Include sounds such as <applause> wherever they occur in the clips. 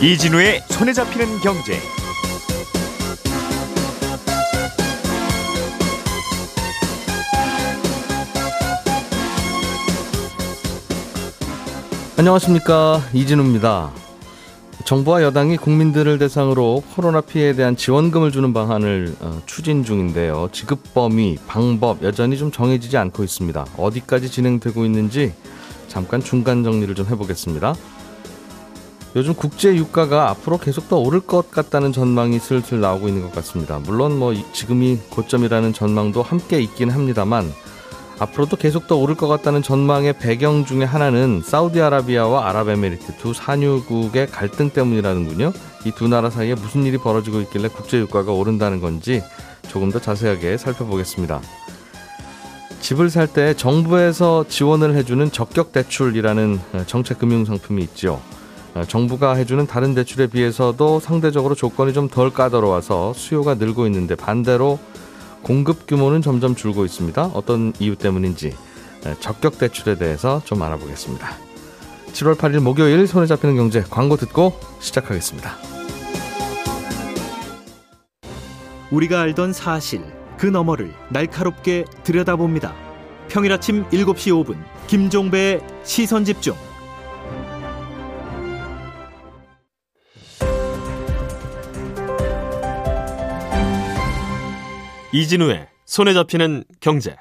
이진우의 손에 잡히는 경제. 안녕하십니까 이진우입니다. 정부와 여당이 국민들을 대상으로 코로나 피해에 대한 지원금을 주는 방안을 어, 추진 중인데요. 지급 범위, 방법 여전히 좀 정해지지 않고 있습니다. 어디까지 진행되고 있는지 잠깐 중간 정리를 좀 해보겠습니다. 요즘 국제 유가가 앞으로 계속 더 오를 것 같다는 전망이 슬슬 나오고 있는 것 같습니다. 물론 뭐 지금이 고점이라는 전망도 함께 있긴 합니다만 앞으로도 계속 더 오를 것 같다는 전망의 배경 중에 하나는 사우디아라비아와 아랍에미리트 두 산유국의 갈등 때문이라는군요. 이 두 나라 사이에 무슨 일이 벌어지고 있길래 국제 유가가 오른다는 건지 조금 더 자세하게 살펴보겠습니다. 집을 살 때 정부에서 지원을 해주는 적격 대출이라는 정책 금융 상품이 있죠. 정부가 해주는 다른 대출에 비해서도 상대적으로 조건이 좀 덜 까다로워서 수요가 늘고 있는데 반대로 공급 규모는 점점 줄고 있습니다. 어떤 이유 때문인지 적격 대출에 대해서 좀 알아보겠습니다. 7월 8일 목요일 손에 잡히는 경제 광고 듣고 시작하겠습니다. 우리가 알던 사실 그 너머를 날카롭게 들여다봅니다. 평일 아침 7시 5분 김종배의 시선 집중. 이진우의 손에 잡히는 경제.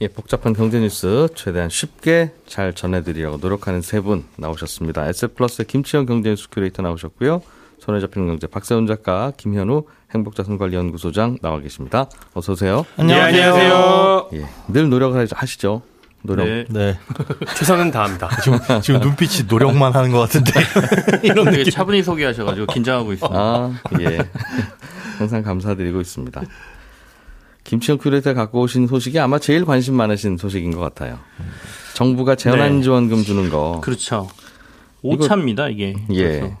예, 복잡한 경제 뉴스 최대한 쉽게 잘 전해드리려고 노력하는 세 분 나오셨습니다. 에셋플러스의 김치영 경제 뉴스 큐레이터 나오셨고요. 손에 잡히는 경제 박세훈 작가, 김현우 행복자산관리연구소장 나와 계십니다. 어서 오세요. 안녕하세요. 예, 늘 노력을 하시죠. 노력. 네. 네. <laughs> 최선은 다합니다. 지금, 지금 눈빛이 노력만 하는 것 같은데. <laughs> 이런 되게. 차분히 소개하셔가지고 긴장하고 있습니다. 아, 예. 항상 감사드리고 있습니다. 김치영 큐레이터 갖고 오신 소식이 아마 제일 관심 많으신 소식인 것 같아요. 정부가 재난지원금 주는 거. 그렇죠. 5차입니다, 이게. 예. 그래서.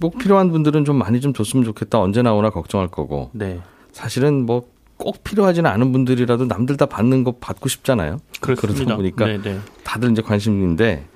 꼭 필요한 분들은 좀 많이 좀 줬으면 좋겠다. 언제 나오나 걱정할 거고. 네. 사실은 뭐 꼭 필요하지는 않은 분들이라도 남들 다 받는 거 받고 싶잖아요. 그렇습니다. 그러다 보니까 네, 네. 다들 이제 관심인데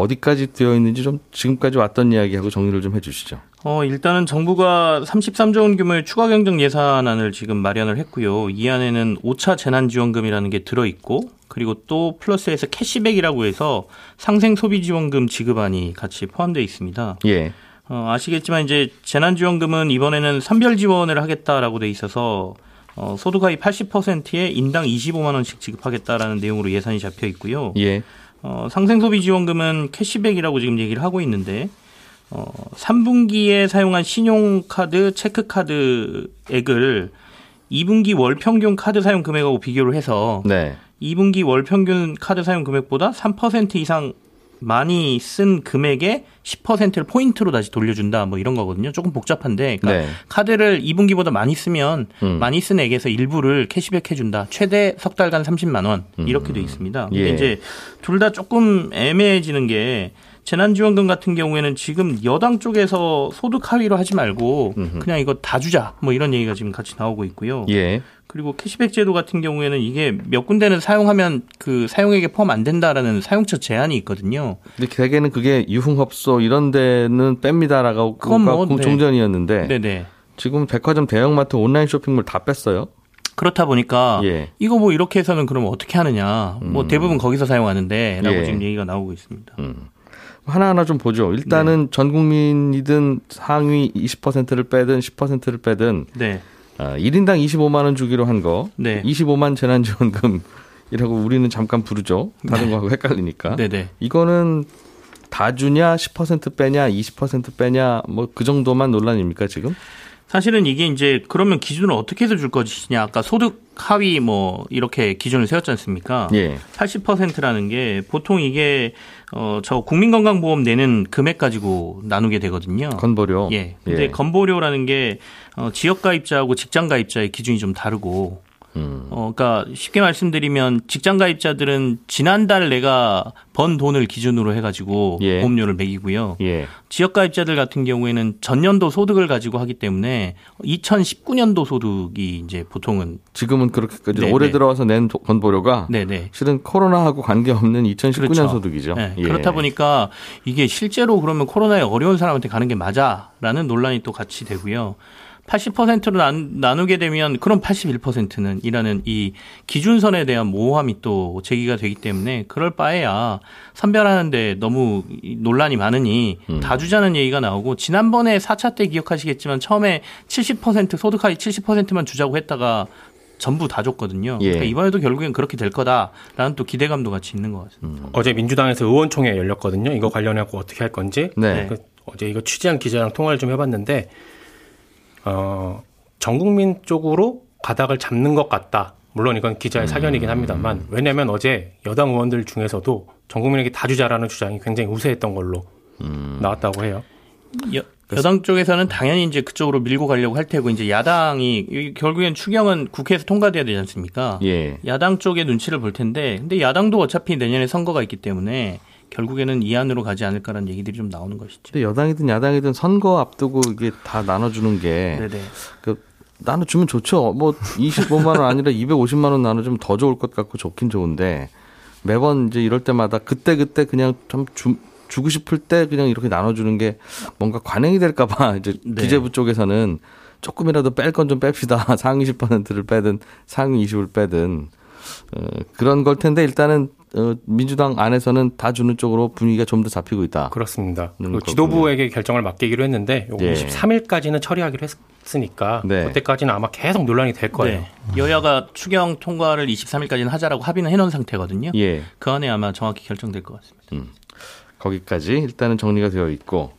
어디까지 되어 있는지 좀 지금까지 왔던 이야기하고 정리를 좀 해주시죠. 어, 일단은 정부가 33조 원 규모의 추가 경정 예산안을 지금 마련을 했고요. 이 안에는 5차 재난지원금이라는 게 들어있고, 그리고 또 플러스에서 캐시백이라고 해서 상생 소비 지원금 지급안이 같이 포함되어 있습니다. 예. 어, 아시겠지만 이제 재난지원금은 이번에는 선별 지원을 하겠다라고 돼 있어서 어, 소득하위 80%에 인당 25만 원씩 지급하겠다라는 내용으로 예산이 잡혀 있고요. 예. 어, 상생소비 지원금은 캐시백이라고 지금 얘기를 하고 있는데 어, 3분기에 사용한 신용카드, 체크카드액을 2분기 월 평균 카드 사용 금액하고 비교를 해서 네. 2분기 월 평균 카드 사용 금액보다 3% 이상 많이 쓴 금액의 10%를 포인트로 다시 돌려준다 뭐 이런 거거든요. 조금 복잡한데 그러니까 네. 카드를 2분기보다 많이 쓰면 음. 많이 쓴 액에서 일부를 캐시백 해준다. 최대 석 달간 30만 원 이렇게 돼 있습니다. 근데 예. 이제 둘 다 조금 애매해지는 게 재난지원금 같은 경우에는 지금 여당 쪽에서 소득 하위로 하지 말고. 그냥 이거 다 주자 뭐 이런 얘기가 지금 같이 나오고 있고요. 예. 그리고 캐시백 제도 같은 경우에는 이게 몇 군데는 사용하면 그 사용액에 포함 안 된다라는 사용처 제한이 있거든요. 근데 대개는 그게 유흥업소 이런 데는 뺍니다라고 그건 뭐, 공- 네. 종전이었는데 네네. 지금 백화점 대형마트 온라인 쇼핑몰 다 뺐어요. 그렇다 보니까 예. 이거 뭐 이렇게 해서는 그럼 어떻게 하느냐. 뭐 음. 대부분 거기서 사용하는데라고 예. 지금 얘기가 나오고 있습니다. 음. 하나하나 좀 보죠. 네. 일단은 전 국민이든 상위 20%를 빼든 10%를 빼든 네. 아, 1인당 25만 원 주기로 한 거. 네. 25만 재난 지원금 이라고 <laughs> 우리는 잠깐 부르죠. 다른 거하고 헷갈리니까. 네네. 이거는 다 주냐, 10% 빼냐, 20% 빼냐, 뭐 그 정도만 논란입니까 지금? 사실은 이게 이제 그러면 기준을 어떻게 해서 줄 것이냐. 아까 소득 하위 뭐 이렇게 기준을 세웠지 않습니까? 예. 80%라는 게 보통 이게 어저 국민건강보험 내는 금액 가지고 나누게 되거든요. 건보료. 예. 근데 예. 건보료라는 게 어, 지역 가입자하고 직장 가입자의 기준이 좀 다르고 음. 어, 그러니까 쉽게 말씀드리면 직장 가입자들은 지난달 내가 번 돈을 기준으로 해가지고 예. 보험료를 매기고요. 예. 지역 가입자들 같은 경우에는 전년도 소득을 가지고 하기 때문에 2019년도 소득이 이제 보통은 지금은 그렇게까지 네, 올해 네. 들어와서 낸 도- 건보료가 네네. 실은 코로나하고 관계없는 2019년 그렇죠. 소득이죠. 네, 예. 그렇다 보니까 이게 실제로 그러면 코로나에 어려운 사람한테 가는 게 맞아라는 논란이 또 같이 되고요. 80%로 나누 게 되면 그럼 81%는 이라는 이 기준선에 대한 모호함이 또 제기가 되기 때문에 그럴 바에야 선별하는데 너무 이 논란이 많으니 음. 다 주자는 얘기가 나오고 지난번에 4차 때 기억하시겠지만 처음에 70% 소득 하위 70%만 주자고 했다가 전부 다 줬거든요. 예. 그러니까 이번에도 결국엔 그렇게 될 거다라는 또 기대감도 같이 있는 것 같습니다. 어제 민주당에서 의원총회 열렸거든요. 이거 관련해서 어떻게 할 건지. 네. 그 어제 이거 취재한 기자랑 통화를 좀 해봤는데, 어, 전 국민 쪽으로 가닥을 잡는 것 같다. 물론 이건 기자의 사견이긴 합니다만, 왜냐하면 어제 여당 의원들 중에서도 전 국민에게 다 주자라는 주장이 굉장히 우세했던 걸로 나왔다고 해요. 여, 여당 쪽에서는 당연히 이제 그쪽으로 밀고 가려고 할 테고 이제 야당이 이- 결국엔 추경은 국회에서 통과돼야 되지 않습니까? 예. 야당 쪽의 눈치를 볼 텐데 근데 야당도 어차피 내년에 선거가 있기 때문에 결국에는 이 안으로 가지 않을까라는 얘기들이 좀 나오는 것이죠. 여당이든 야당이든 선거 앞두고 이게 다 나눠주는 게 네네. 그 나눠주면 좋죠. 뭐 25만 원 아니라 250만 원 나눠주면 더 좋을 것 같고 좋긴 좋은데 매번 이제 이럴 때마다 그때 그때 그냥 좀 주, 주고 싶을 때 그냥 이렇게 나눠주는 게 뭔가 관행이 될까봐 <laughs> 이제 네. 기재부 쪽에서는 조금이라도 뺄 건 좀 뺍시다. <laughs> 상위 10%를 빼든 상위 20을 빼든 어, 그런 걸 텐데 일단은 어, 민주당 안에서는 다 주는 쪽으로 분위기가 좀 더 잡히고 있다. 그렇습니다. 음, 지도부에게 결정을 맡기기로 했는데, 요거 예. 23일까지는 처리하기로 했으니까, 네. 그때까지는 아마 계속 논란이 될 거예요. 네. 여야가 추경 통과를 23일까지는 하자라고 합의는 해놓은 상태거든요. 예. 그 안에 아마 정확히 결정될 것 같습니다. 거기까지 일단은 정리가 되어 있고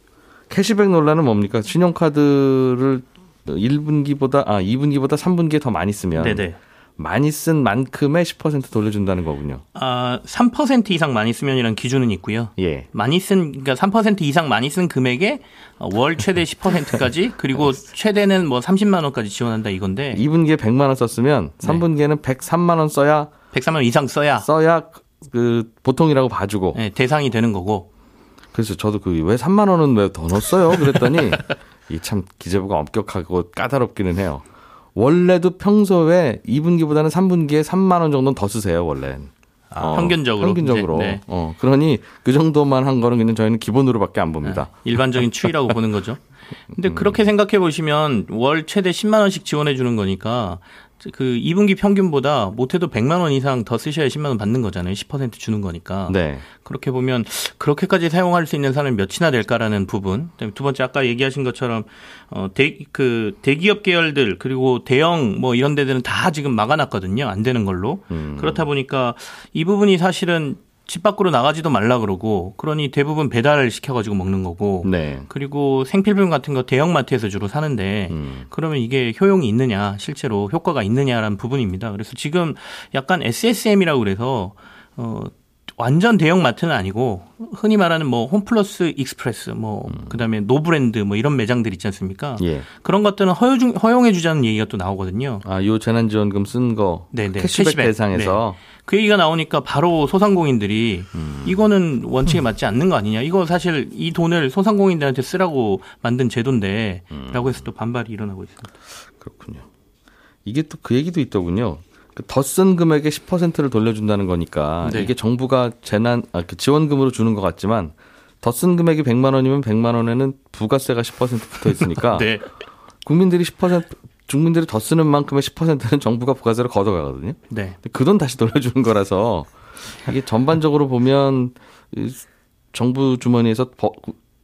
캐시백 논란은 뭡니까? 신용카드를 1분기보다 아 2분기보다 3분기에 더 많이 쓰면 네네. 많이 쓴 만큼의 10% 돌려준다는 거군요. 아, 3% 이상 많이 쓰면이라는 기준은 있고요. 예. 많이 쓴 그러니까 3% 이상 많이 쓴 금액에 어, 월 최대 10%까지 <laughs> 그리고 최대는 뭐 30만 원까지 지원한다 이건데 2분기에 100만 원 썼으면 네. 3분기에는 103만 원 써야 103만 원 이상 써야 써야 그 보통이라고 봐주고 예, 대상이 되는 거고 그래서 저도 그 왜 3만 원은 왜 더 넣었어요? 그랬더니 <laughs> 이 참 기재부가 엄격하고 까다롭기는 해요. 원래도 평소에 2분기보다는 3분기에 3만 원 정도는 더 쓰세요, 원래는. 어, 평균적으로. 평균적으로. 네. 어, 그러니 그 정도만 한 거는 그냥 저희는 기본으로밖에 안 봅니다. 일반적인 추이라고 보는 거죠. 음. 근데 그렇게 생각해 보시면 월 최대 10만 원씩 지원해 주는 거니까 그 2분기 평균보다 못해도 100만 원 이상 더 쓰셔야 10만 원 받는 거잖아요. 10% 주는 거니까. 네. 그렇게 보면 그렇게까지 사용할 수 있는 사람이 몇이나 될까라는 부분. 그다음에 두 번째 아까 얘기하신 것처럼 어, 대, 그 대기업 계열들 그리고 대형 뭐 이런 데들은 다 지금 막아놨거든요. 안 되는 걸로. 음. 그렇다 보니까 이 부분이 사실은 집 밖으로 나가지도 말라 그러고 그러니 대부분 배달을 시켜가지고 먹는 거고 네. 그리고 생필품 같은 거 대형마트에서 주로 사는데 음. 그러면 이게 효용이 있느냐 실제로 효과가 있느냐라는 부분입니다. 그래서 지금 약간 SSM이라고 그래서 어 완전 대형 마트는 아니고 흔히 말하는 뭐 홈플러스 익스프레스 뭐 그다음에 노브랜드 뭐 이런 매장들 있지 않습니까? 예. 그런 것들은 허용 허용해 주자는 얘기가 또 나오거든요. 아, 요 재난 지원금 쓴 거. 네네. 캐시백, 캐시백. 대상에서. 그 얘기가 나오니까 바로 소상공인들이 이거는 원칙에 맞지 않는 거 아니냐. 이거 사실 이 돈을 소상공인들한테 쓰라고 만든 제도인데 라고 해서 또 반발이 일어나고 있습니다. 그렇군요. 이게 또 그 얘기도 있더군요. 그더쓴 금액의 10%를 돌려준다는 거니까 네. 이게 정부가 재난 아, 그 지원금으로 주는 것 같지만 더 쓴 금액이 100만 원이면 100만 원에는 부가세가 10% 붙어 있으니까 <laughs> 네. 국민들이 10% 국민들이 더 쓰는 만큼의 10%는 정부가 부가세로 걷어가거든요. 네. 그 돈 다시 돌려주는 거라서 이게 전반적으로 보면 이 정부 주머니에서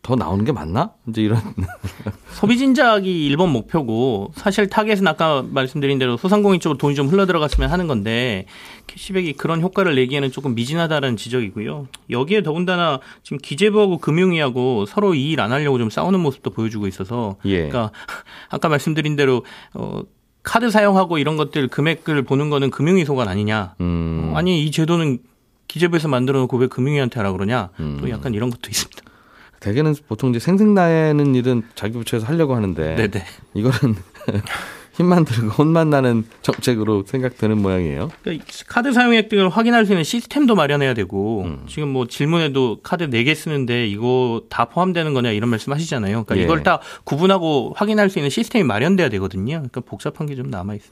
더, 더 나오는 게 맞나? 이제 이런 <laughs> 소비 진작이 일번 목표고 사실 타겟은 아까 말씀드린 대로 소상공인 쪽으로 돈이 좀 흘러 들어갔으면 하는 건데 캐시백이 그런 효과를 내기에는 조금 미진하다는 지적이고요. 여기에 더군다나 지금 기재부하고 금융위하고 서로 이 일 안 하려고 좀 싸우는 모습도 보여주고 있어서 예. 그러니까 아까 말씀드린 대로 어 카드 사용하고 이런 것들 금액을 보는 거는 금융위 소관 아니냐. 음, 어, 아니 이 제도는 기재부에서 만들어 놓고 왜 금융위한테 하라 그러냐. 음. 또 약간 이런 것도 있습니다. 대개는 보통 이제 생색나는 일은 자기 부처에서 하려고 하는데 네네. 이거는 <laughs> 힘만 들고 혼만 나는 정책으로 생각되는 모양이에요. 그러니까 이 카드 사용액 등을 확인할 수 있는 시스템도 마련해야 되고 음. 지금 뭐 질문에도 카드 4개 쓰는데 이거 다 포함되는 거냐 이런 말씀 하시잖아요. 그러니까 예. 이걸 다 구분하고 확인할 수 있는 시스템이 마련돼야 되거든요. 그러니까 복잡한 게 좀 남아 있어요.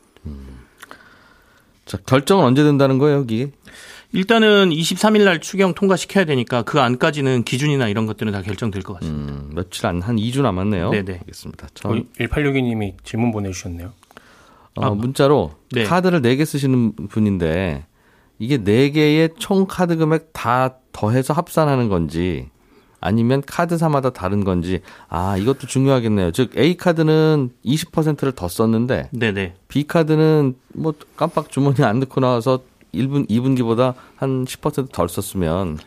자, 결정은 언제 된다는 거예요, 여기? 일단은 23일 날 추경 통과시켜야 되니까 그 안까지는 기준이나 이런 것들은 다 결정될 것 같습니다. 음, 며칠 안, 한 2주 남았네요. 네네. 알겠습니다. 어, 전, 1862님이 질문 보내주셨네요. 어, 문자로 네. 카드를 4개 쓰시는 분인데 이게 4개의 총 카드 금액 다 더해서 합산하는 건지 아니면 카드사마다 다른 건지 아 이것도 중요하겠네요. 즉 A 카드는 20%를 더 썼는데 네네. B 카드는 뭐 깜빡 주머니에 안 넣고 나와서 1분 2분기보다 한 10%덜 썼으면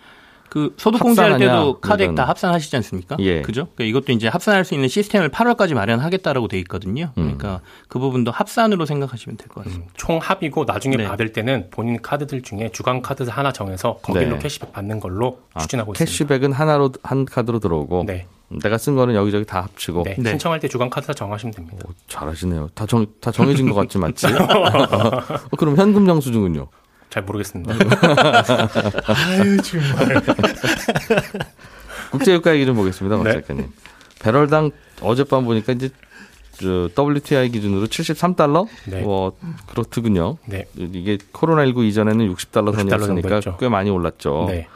그 소득 공제할 때도 카드액 이런. 다 합산하시지 않습니까? 예. 그죠? 그러니까 이것도 이제 합산할 수 있는 시스템을 8월까지 마련하겠다라고 돼 있거든요. 음. 그러니까 그 부분도 합산으로 생각하시면 될 것 같습니다. 음, 총 합이고 나중에 네. 받을 때는 본인 카드들 중에 주간 카드 하나 정해서 거길로 네. 캐시백 받는 걸로 아, 추진하고 있습니다. 캐시백은 하나로 한 카드로 들어오고 네. 내가 쓴 거는 여기저기 다 합치고 네. 네. 신청할 때 주간 카드사 정하시면 됩니다. 오, 잘하시네요. 다 정, 다 정해진 것 같지 맞지? <laughs> <laughs> 어, 그럼 현금 영수증은요? 잘 모르겠습니다. <laughs> 아유 정말. <laughs> 국제유가 얘기 좀 보겠습니다, 박 네. 작가님. 배럴당 어젯밤 보니까 이제 저 WTI 기준으로 73달러? 네. 뭐 그렇더군요. 네. 이게 코로나19 이전에는 60달러 60달러 선이었으니까 정도였죠. 꽤 많이 올랐죠. 네.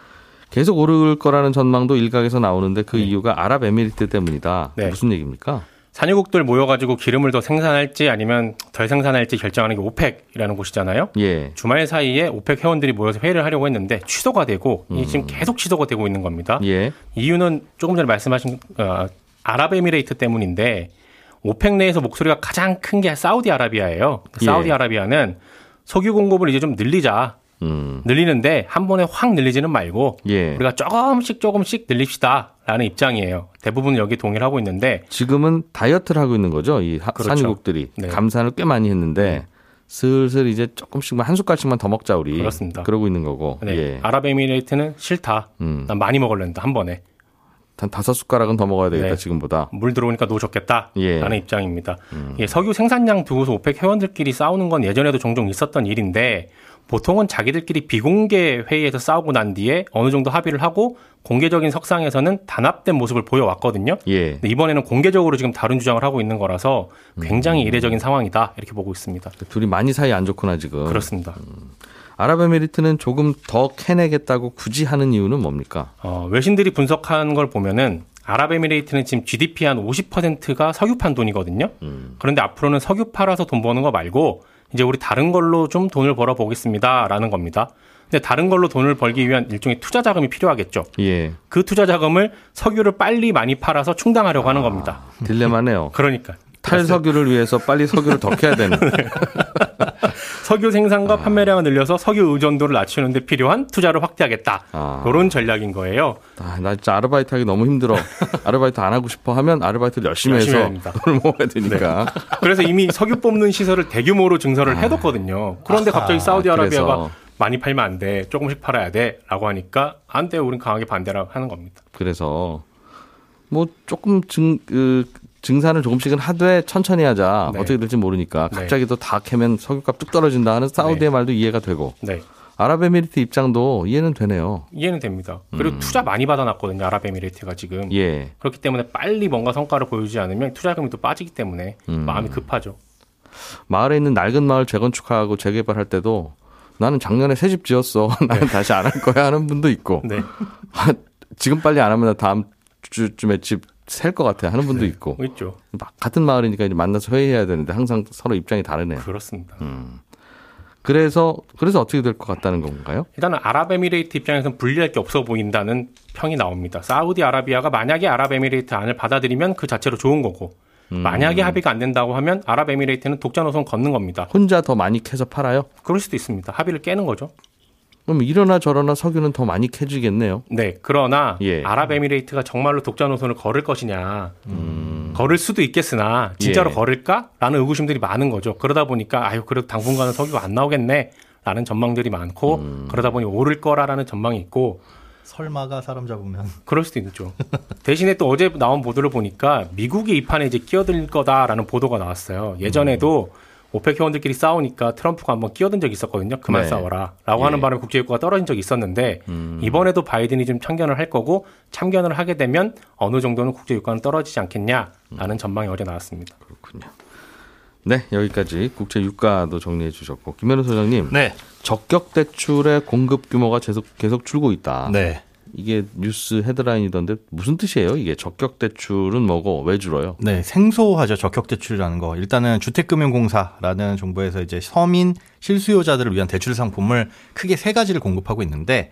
계속 오를 거라는 전망도 일각에서 나오는데 그 네. 이유가 아랍에미리트 때문이다. 네. 무슨 얘기입니까? 산유국들 모여가지고 기름을 더 생산할지 아니면 덜 생산할지 결정하는 게 OPEC이라는 곳이잖아요. 예. 주말 사이에 OPEC 회원들이 모여서 회의를 하려고 했는데 취소가 되고 이게 지금 계속 취소가 되고 있는 겁니다. 음. 예. 이유는 조금 전에 말씀하신 어, 아랍에미레이트 때문인데 OPEC 내에서 목소리가 가장 큰 게 사우디아라비아예요. 그 예. 사우디아라비아는 석유 공급을 이제 좀 늘리자. 음. 늘리는데 한 번에 확 늘리지는 말고 예. 우리가 조금씩 조금씩 늘립시다라는 입장이에요. 대부분 여기 동의를 하고 있는데 지금은 다이어트를 하고 있는 거죠. 이 하- 그렇죠. 산유국들이 네. 감산을 꽤 많이 했는데 슬슬 이제 조금씩만 한 숟갈씩만 더 먹자 우리. 그렇습니다. 그러고 있는 거고. 네, 예. 아랍에미레이트는 싫다. 음. 난 많이 먹을랜다 한 번에 한 다섯 숟가락은 더 먹어야 되겠다 네. 지금보다. 물 들어오니까 노 젓겠다라는 예. 음. 입장입니다. 예, 석유 생산량 두고서 오펙 회원들끼리 싸우는 건 예전에도 종종 있었던 일인데 보통은 자기들끼리 비공개 회의에서 싸우고 난 뒤에 어느 정도 합의를 하고 공개적인 석상에서는 단합된 모습을 보여왔거든요. 예. 근데 이번에는 공개적으로 지금 다른 주장을 하고 있는 거라서 굉장히 이례적인 상황이다 이렇게 보고 있습니다. 둘이 많이 사이 안 좋구나 지금. 그렇습니다. 아랍에미리트는 조금 더 캐내겠다고 굳이 하는 이유는 뭡니까? 어, 외신들이 분석한 걸 보면은 아랍에미레이트는 지금 GDP 한 50%가 석유 판 돈이거든요. 그런데 앞으로는 석유 팔아서 돈 버는 거 말고 이제 우리 다른 걸로 좀 돈을 벌어 보겠습니다라는 겁니다. 근데 다른 걸로 돈을 벌기 위한 일종의 투자 자금이 필요하겠죠. 예. 그 투자 자금을 석유를 빨리 많이 팔아서 충당하려고 하는 겁니다. 딜레마네요. 그러니까 탈석유를 위해서 빨리 석유를 더 캐야 되는. <laughs> 석유 생산과 판매량을 늘려서 석유 의존도를 낮추는 데 필요한 투자를 확대하겠다. 아. 이런 전략인 거예요. 아, 나 진짜 아르바이트 하기 너무 힘들어. <laughs> 아르바이트 안 하고 싶어 하면 아르바이트를 열심히, 열심히 해서 합니다. 돈을 모아야 되니까. 그래서 이미 석유 뽑는 시설을 대규모로 증설을 해뒀거든요. 그런데 갑자기 사우디아라비아가 그래서. 많이 팔면 안 돼, 조금씩 팔아야 돼 라고 하니까 안 돼, 우린 강하게 반대라고 하는 겁니다. 그래서 뭐 조금 증, 그, 증산을 조금씩은 하되 천천히 하자. 네. 어떻게 될지 모르니까 네. 갑자기 또 다 캐면 석유값 뚝 떨어진다 하는 사우디의 말도 이해가 되고 네, 아랍에미리트 입장도 이해는 되네요. 이해는 됩니다. 그리고 투자 많이 받아놨거든요, 아랍에미레이트가 지금. 음. 예. 그렇기 때문에 빨리 뭔가 성과를 보여주지 않으면 투자금이 또 빠지기 때문에 음. 마음이 급하죠. 마을에 있는 낡은 마을 재건축하고 재개발할 때도 나는 작년에 새 집 지었어. <laughs> 나는 다시 안 할 거야 하는 분도 있고 네, <laughs> 지금 빨리 안 하면 나 다음 주쯤에 집 살것 같아 하는 분도 있고 있죠. 막 같은 마을이니까 이제 만나서 회의해야 되는데 항상 서로 입장이 다르네요. 그렇습니다. 그래서 그래서 어떻게 될 것 같다는 건가요? 일단은 아랍에미레이트 입장에서는 불리할 게 없어 보인다는 평이 나옵니다. 사우디아라비아가 만약에 아랍에미레이트 안을 받아들이면 그 자체로 좋은 거고 음. 만약에 합의가 안 된다고 하면 아랍에미레이트는 독자 노선 걷는 겁니다. 혼자 더 많이 캐서 팔아요? 그럴 수도 있습니다. 합의를 깨는 거죠. 그럼 이러나 저러나 석유는 더 많이 캐지겠네요. 네. 그러나 예. 아랍에미레이트가 정말로 독자 노선을 걸을 것이냐. 걸을 수도 있겠으나 진짜로 예. 걸을까라는 의구심들이 많은 거죠. 그러다 보니까 아유 그래도 당분간은 석유가 안 나오겠네 라는 전망들이 많고 음. 그러다 보니 오를 거라라는 전망이 있고 설마가 사람 잡으면 <laughs> 그럴 수도 있죠. 대신에 또 어제 나온 보도를 보니까 미국이 이 판에 이제 끼어들 거다라는 보도가 나왔어요. 예전에도 오펙 회원들끼리 싸우니까 트럼프가 한번 끼어든 적이 있었거든요. 그만 네. 싸워라. 라고 예. 하는 바람에 국제유가가 떨어진 적이 있었는데 이번에도 바이든이 좀 참견을 할 거고 참견을 하게 되면 어느 정도는 국제유가는 떨어지지 않겠냐라는 전망이 어제 나왔습니다. 그렇군요. 네, 여기까지 국제 유가도 정리해 주셨고 김현우 소장님 네. 적격 대출의 공급 규모가 계속 계속 줄고 있다. 네. 이게 뉴스 헤드라인이던데 무슨 뜻이에요? 이게 적격 대출은 뭐고 왜 줄어요? 네, 생소하죠. 적격 대출이라는 거. 일단은 주택금융공사라는 정부에서 이제 서민 실수요자들을 위한 대출 상품을 크게 세 가지를 공급하고 있는데,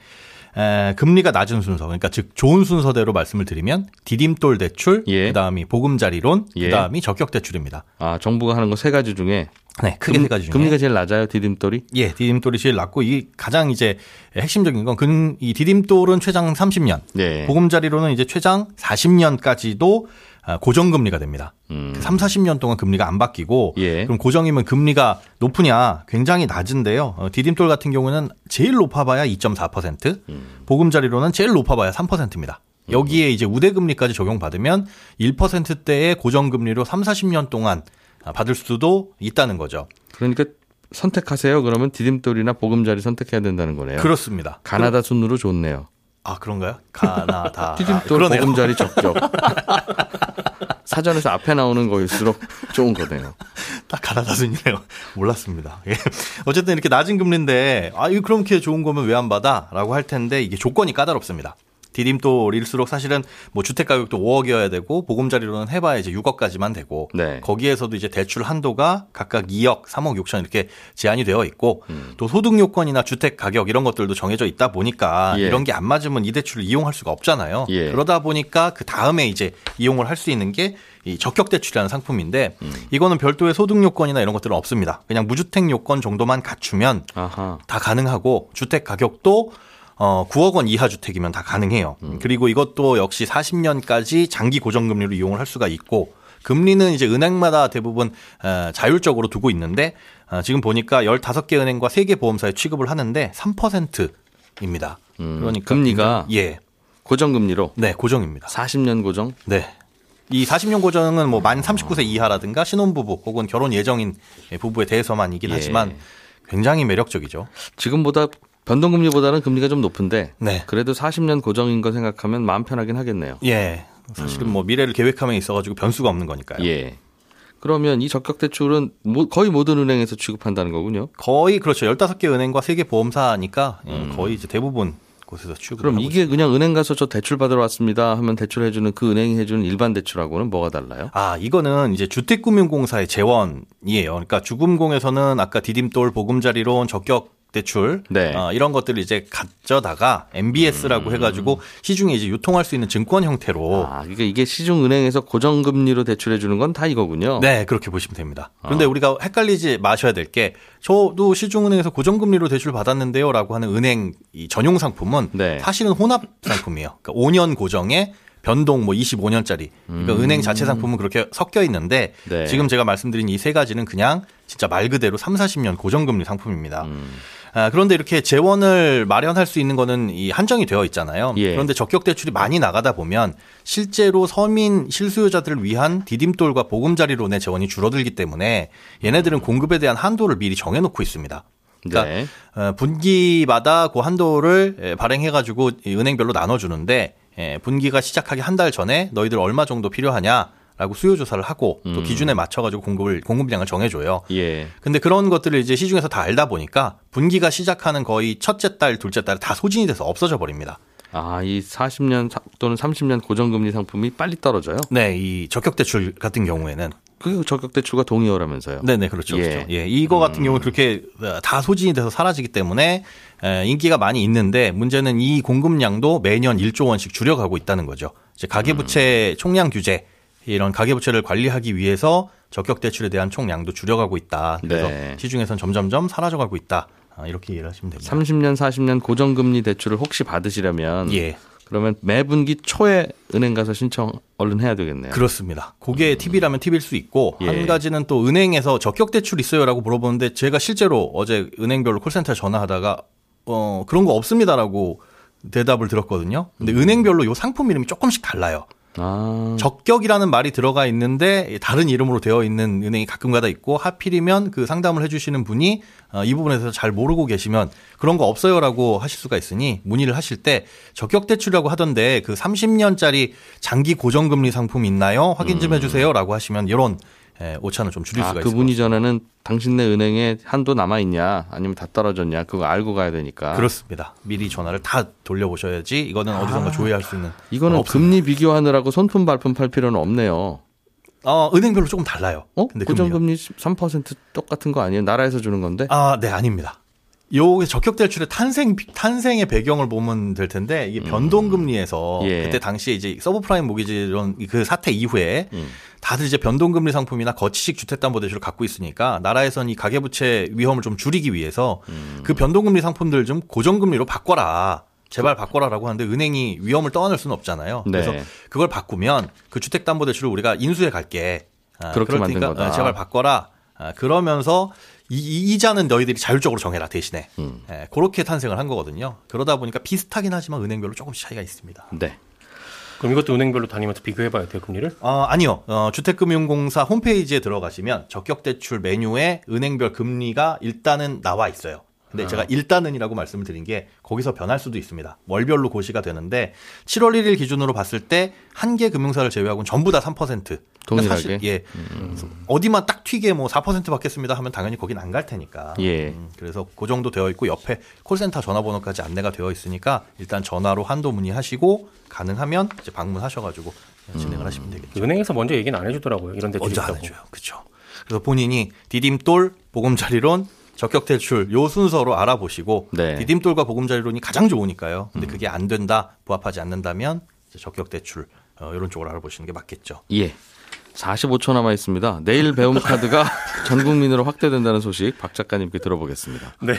에, 금리가 낮은 순서, 그러니까 즉 좋은 순서대로 말씀을 드리면 디딤돌 대출, 예. 그다음이 보금자리론, 예. 그다음이 적격 대출입니다. 아 정부가 하는 거 세 가지 중에 네, 크게 세 가지 중에 금리가 제일 낮아요 디딤돌이? 예, 디딤돌이 제일 낮고 이 가장 이제 핵심적인 건이 디딤돌은 최장 30년, 네. 보금자리로는 이제 최장 40년까지도 아, 고정금리가 됩니다. 음. 3, 40년 동안 금리가 안 바뀌고 예. 그럼 고정이면 금리가 높으냐 굉장히 낮은데요. 어, 디딤돌 같은 경우는 제일 높아봐야 2.4%, 음. 보금자리로는 제일 높아봐야 3%입니다. 여기에 이제 우대금리까지 적용받으면 1%대의 고정금리로 3, 40년 동안 아, 받을 수도 있다는 거죠. 그러니까 선택하세요. 그러면 디딤돌이나 보금자리 선택해야 된다는 거네요. 그렇습니다. 가나다 순으로 좋네요. 아 그런가요? 가나다. <laughs> 아, 디딤돌 그러네요. 보금자리 적격. <laughs> 사전에서 앞에 나오는 거일수록 좋은 거네요. <laughs> 딱 가나다 순이네요. 몰랐습니다. 예. 어쨌든 이렇게 낮은 금리인데 아 이거 그렇게 좋은 거면 왜 안 받아?라고 할 텐데 이게 조건이 까다롭습니다. 디딤돌일수록 사실은 뭐 주택 가격도 5억이어야 되고 보금자리로는 해봐야 이제 6억까지만 되고 네. 거기에서도 이제 대출 한도가 각각 2억, 3억 6천 이렇게 제한이 되어 있고 음. 또 소득 요건이나 주택 가격 이런 것들도 정해져 있다 보니까 예. 이런 게 안 맞으면 이 대출을 이용할 수가 없잖아요. 예. 그러다 보니까 그 다음에 이제 이용을 할 수 있는 게 이 적격 대출이라는 상품인데 음. 이거는 별도의 소득 요건이나 이런 것들은 없습니다. 그냥 무주택 요건 정도만 갖추면 아하. 다 가능하고 주택 가격도 어 9억 원 이하 주택이면 다 가능해요. 음. 그리고 이것도 역시 40년까지 장기 고정금리로 이용을 할 수가 있고 금리는 이제 은행마다 대부분 어, 자율적으로 두고 있는데 어, 지금 보니까 15개 은행과 3개 보험사에 취급을 하는데 3%입니다. 음, 그러니까 금리가 예. 고정 금리로 네, 고정입니다. 40년 고정? 네. 이 40년 고정은 뭐 만 39세 이하라든가 신혼부부 혹은 결혼 예정인 부부에 대해서만이긴 예. 하지만 굉장히 매력적이죠. 지금보다 변동금리보다는 금리가 좀 높은데 네. 그래도 40년 고정인 거 생각하면 마음 편하긴 하겠네요. 예. 사실은 뭐 미래를 계획하면 있어가지고 변수가 없는 거니까요. 음. 예. 그러면 이 적격 대출은 모- 거의 모든 은행에서 취급한다는 거군요. 거의 그렇죠. 15개 은행과 3개 보험사니까 예, 거의 이제 대부분 곳에서 취급을 음. 그럼 이게 있습니다. 그냥 은행 가서 저 대출 받으러 왔습니다 하면 대출해 주는 그 은행이 해 주는 일반 대출하고는 뭐가 달라요? 아, 이거는 이제 주택금융공사의 재원이에요. 그러니까 주금공에서는 아까 디딤돌 보금자리론 적격 대출 네. 어, 이런 것들을 이제 가져다가 MBS라고 해가지고 시중에 이제 유통할 수 있는 증권 형태로 아, 그러니까 이게 시중 은행에서 고정금리로 대출해 주는 건 다 이거군요. 네, 그렇게 보시면 됩니다. 그런데 아. 우리가 헷갈리지 마셔야 될 게 저도 시중은행에서 고정금리로 대출 받았는데요라고 하는 은행 이 전용 상품은 네. 사실은 혼합 상품이에요. 그러니까 5년 고정에 변동 뭐 25년짜리. 그러니까 은행 자체 상품은 그렇게 섞여 있는데 음. 네. 지금 제가 말씀드린 이 세 가지는 그냥 진짜 말 그대로 3, 40년 고정금리 상품입니다. 음. 아, 그런데 이렇게 재원을 마련할 수 있는 거는 이 한정이 되어 있잖아요. 예. 그런데 적격 대출이 많이 나가다 보면 실제로 서민 실수요자들을 위한 디딤돌과 보금자리론의 재원이 줄어들기 때문에 얘네들은 공급에 대한 한도를 미리 정해놓고 있습니다. 그러니까 네. 어, 분기마다 그 한도를 에, 발행해가지고 이 은행별로 나눠주는데 에, 분기가 시작하기 한 달 전에 너희들 얼마 정도 필요하냐. 라고 수요 조사를 하고 또 음. 기준에 맞춰 가지고 공급을 공급량을 정해 줘요. 예. 근데 그런 것들을 이제 시중에서 다 알다 보니까 분기가 시작하는 거의 첫째 달, 둘째 달 다 소진이 돼서 없어져 버립니다. 아, 이 40년 사- 또는 30년 고정금리 상품이 빨리 떨어져요? 네, 이 적격 대출 같은 경우에는 그게 적격 대출과 동의어라면서요? 네네 그렇죠. 예. 그렇죠. 예, 이거 같은 경우는 그렇게 다 소진이 돼서 사라지기 때문에 에, 인기가 많이 있는데 문제는 이 공급량도 매년 1조 원씩 줄여가고 있다는 거죠. 이제 가계부채 총량 규제 이런 가계부채를 관리하기 위해서 적격 대출에 대한 총량도 줄여가고 있다. 그래서 네. 시중에선 점점점 사라져가고 있다. 아, 이렇게 이해를 하시면 됩니다. 30년, 40년 고정금리 대출을 혹시 받으시려면 예. 그러면 매 분기 초에 은행 가서 신청 얼른 해야 되겠네요. 그렇습니다. 그게 팁이라면 팁일 수 있고 예. 한 가지는 또 은행에서 적격 대출 있어요라고 물어보는데 제가 실제로 어제 은행별로 콜센터에 전화하다가 어 그런 거 없습니다라고 대답을 들었거든요. 근데 은행별로 요 상품 이름이 조금씩 달라요. 아, 적격이라는 말이 들어가 있는데 다른 이름으로 되어 있는 은행이 가끔가다 있고 하필이면 그 상담을 해주시는 분이 어, 이 부분에서 잘 모르고 계시면 그런 거 없어요라고 하실 수가 있으니 문의를 하실 때 적격 대출이라고 하던데 그 30년짜리 장기 고정금리 상품 있나요? 확인 좀 해주세요라고 하시면 이런 예, 오차는 좀 줄일 아 수가 것 그분이 전에는 당신네 은행에 한도 남아 있냐 아니면 다 떨어졌냐 그거 알고 가야 되니까. 그렇습니다. 미리 전화를 다 돌려보셔야지 이거는 어디선가 조회할 수 있는 이거는. 금리 비교하느라고 손품 발품 팔 필요는 없네요. 어, 은행별로 조금 달라요. 어? 근데. 고정금리 3% 똑같은 거 아니에요? 나라에서 주는 건데? 아, 네, 아닙니다. 요 적격 대출의 탄생 탄생의 배경을 보면 될 텐데 이게 변동 금리에서 예. 그때 당시에 이제 서브프라임 모기지 이런 그 사태 이후에 음. 다들 이제 변동금리 상품이나 거치식 주택담보대출을 갖고 있으니까 나라에서는 이 가계부채 위험을 좀 줄이기 위해서 음. 그 변동금리 상품들 좀 고정금리로 바꿔라. 제발 바꿔라라고 하는데 은행이 위험을 떠안을 수는 없잖아요. 네. 그래서 그걸 바꾸면 그 주택담보대출을 우리가 인수해 갈게. 아, 그렇게 만든 거다. 어, 제발 바꿔라. 아, 그러면서 이, 이 이 자는 너희들이 자율적으로 정해라 대신에 음. 예, 그렇게 탄생을 한 거거든요. 그러다 보니까 비슷하긴 하지만 은행별로 조금씩 차이가 있습니다. 네. 그럼 이것도 은행별로 다니면서 비교해봐야 돼요 금리를? 어, 아니요. 어, 주택금융공사 홈페이지에 들어가시면 적격대출 메뉴에 은행별 금리가 일단은 나와 있어요. 근데 제가 일단은이라고 말씀을 드린 게 거기서 변할 수도 있습니다. 월별로 고시가 되는데 7월 1일 기준으로 봤을 때 한 개 금융사를 제외하고는 전부 다 3%. 동일하게? 사실, 예. 그래서 어디만 딱 튀게 뭐 4% 받겠습니다 하면 당연히 거긴 안 갈 테니까. 예. 음, 그래서 그 정도 되어 있고 옆에 콜센터 전화번호까지 안내가 되어 있으니까 일단 전화로 한도 문의하시고 가능하면 이제 방문하셔가지고 진행을 하시면 되겠죠. 은행에서 먼저 얘기는 안 해주더라고요. 이런 대출이 먼저 안. 해줘요. 그렇죠. 그래서 본인이 디딤돌, 보금자리론, 적격 대출 요 순서로 알아보시고 네. 디딤돌과 보금자리론이 가장 좋으니까요. 근데 그게 안 된다, 부합하지 않는다면 이제 적격 대출 어, 이런 쪽으로 알아보시는 게 맞겠죠. 예. 45초 남아 있습니다. 내일 배움 카드가 <laughs> 전 국민으로 확대된다는 소식 박 작가님께 들어보겠습니다. 네.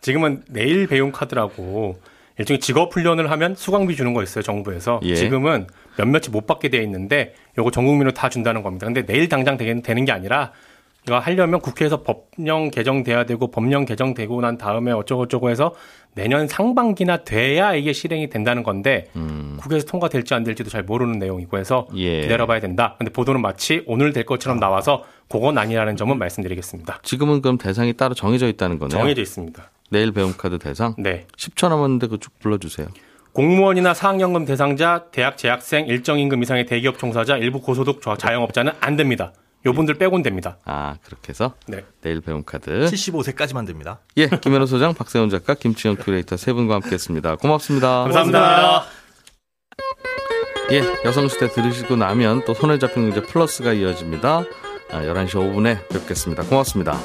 지금은 내일 배움 카드라고 일종의 직업 훈련을 하면 수강비 주는 거 있어요 정부에서 예. 지금은 몇몇이 못 받게 돼 있는데 요거 전 국민으로 다 준다는 겁니다. 근데 내일 당장 되는 게 아니라 하려면 국회에서 법령 개정돼야 되고 법령 개정되고 난 다음에 어쩌고저쩌고 해서 내년 상반기나 돼야 이게 실행이 된다는 건데 국회에서 통과될지 안 될지도 잘 모르는 내용이고 해서 음. 예. 기다려봐야 된다. 근데 보도는 마치 오늘 될 것처럼 나와서 그건 아니라는 점은 말씀드리겠습니다. 지금은 그럼 대상이 따로 정해져 있다는 거네요. 정해져 있습니다. 내일 배움 카드 대상 네. 10초 남았는데 그 쭉 불러주세요. 공무원이나 사학연금 대상자, 대학 재학생, 일정 임금 이상의 대기업 종사자, 일부 고소득 자- 자영업자는 안 됩니다. 요분들 빼곤 됩니다. 아 그렇게 해서 네. 내일 배움 카드. 75세까지만 됩니다. 예, 김현우 소장, 박세훈 작가, 김치영 큐레이터 세 분과 함께 했습니다. 고맙습니다. 감사합니다. 예, 여성시대 들으시고 나면 또 손에 잡힌 경제 플러스가 이어집니다. 아, 11시 5분에 뵙겠습니다. 고맙습니다.